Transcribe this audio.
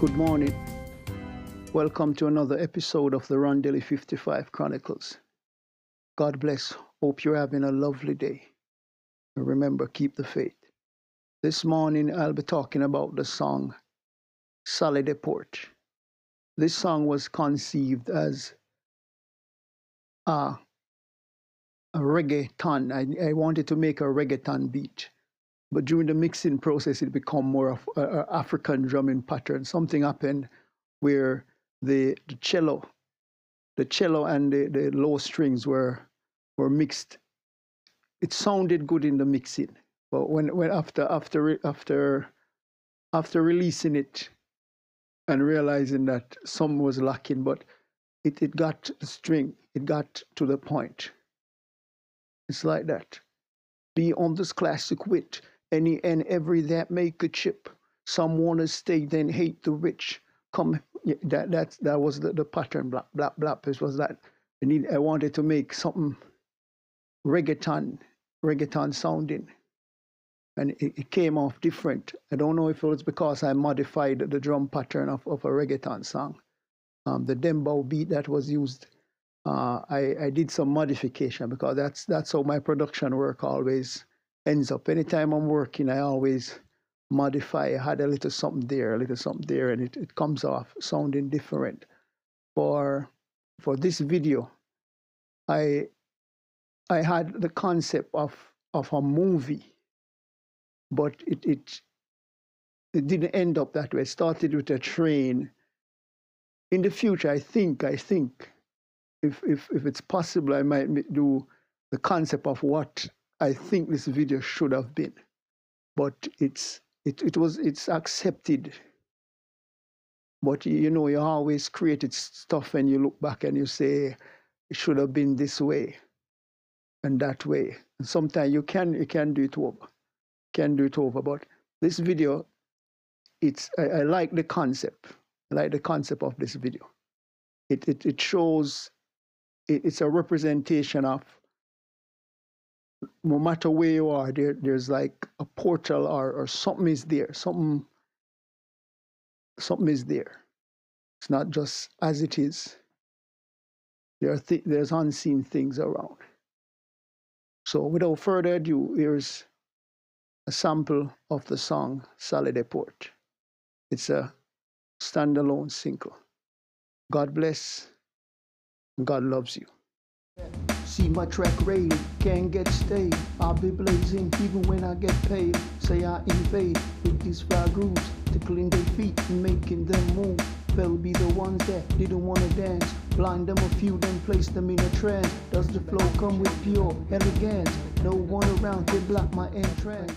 Good morning. Welcome to another episode of the Rondelli 55 Chronicles. God bless. Hope you're having a lovely day. And remember, keep the faith. This morning, I'll be talking about the song Sale De Port. This song was conceived as a, a reggaeton. I, I wanted to make a reggaeton beat but during the mixing process, it became more of an African drumming pattern. Something happened where the, the cello, the cello and the, the low strings were were mixed. It sounded good in the mixing, but when, when after after after after releasing it and realizing that some was lacking, but it, it got the string, it got to the point. It's like that. Be on this classic wit any and every that make a chip. Some want to stay, then hate the rich. Come, yeah, that that that was the, the pattern. Black, black, black. This was that. I need. I wanted to make something reggaeton, reggaeton sounding, and it, it, came off different. I don't know if it was because I modified the drum pattern of, of a reggaeton song. Um, the dembow beat that was used, uh, I, I did some modification because that's that's how my production work always ends up. Anytime I'm working, I always modify. I had a little something there, a little something there, and it, it comes off sounding different. For for this video, I I had the concept of of a movie, but it it it didn't end up that way. It started with a train. In the future, I think I think if if if it's possible, I might do the concept of what I think this video should have been, but it's it, it was it's accepted. But you know, you always created stuff and you look back and you say it should have been this way and that way. And sometimes you can you can do it over, can do it over. But this video, it's I, I like the concept. I like the concept of this video. It it, it shows it, it's a representation of no matter where you are, there, there's like a portal or, or something is there. Something, something is there. It's not just as it is. There are th- there's unseen things around. So without further ado, here's a sample of the song Sale De Port. It's a standalone single. God bless. God loves you. See my track rated, can't get stayed. I'll be blazing even when I get paid. Say I invade with these fly grooves, tickling their feet and making them move. They'll be the ones that didn't wanna dance. Blind them a few, then place them in a trance. Does the flow come with pure elegance? No one around can block my entrance.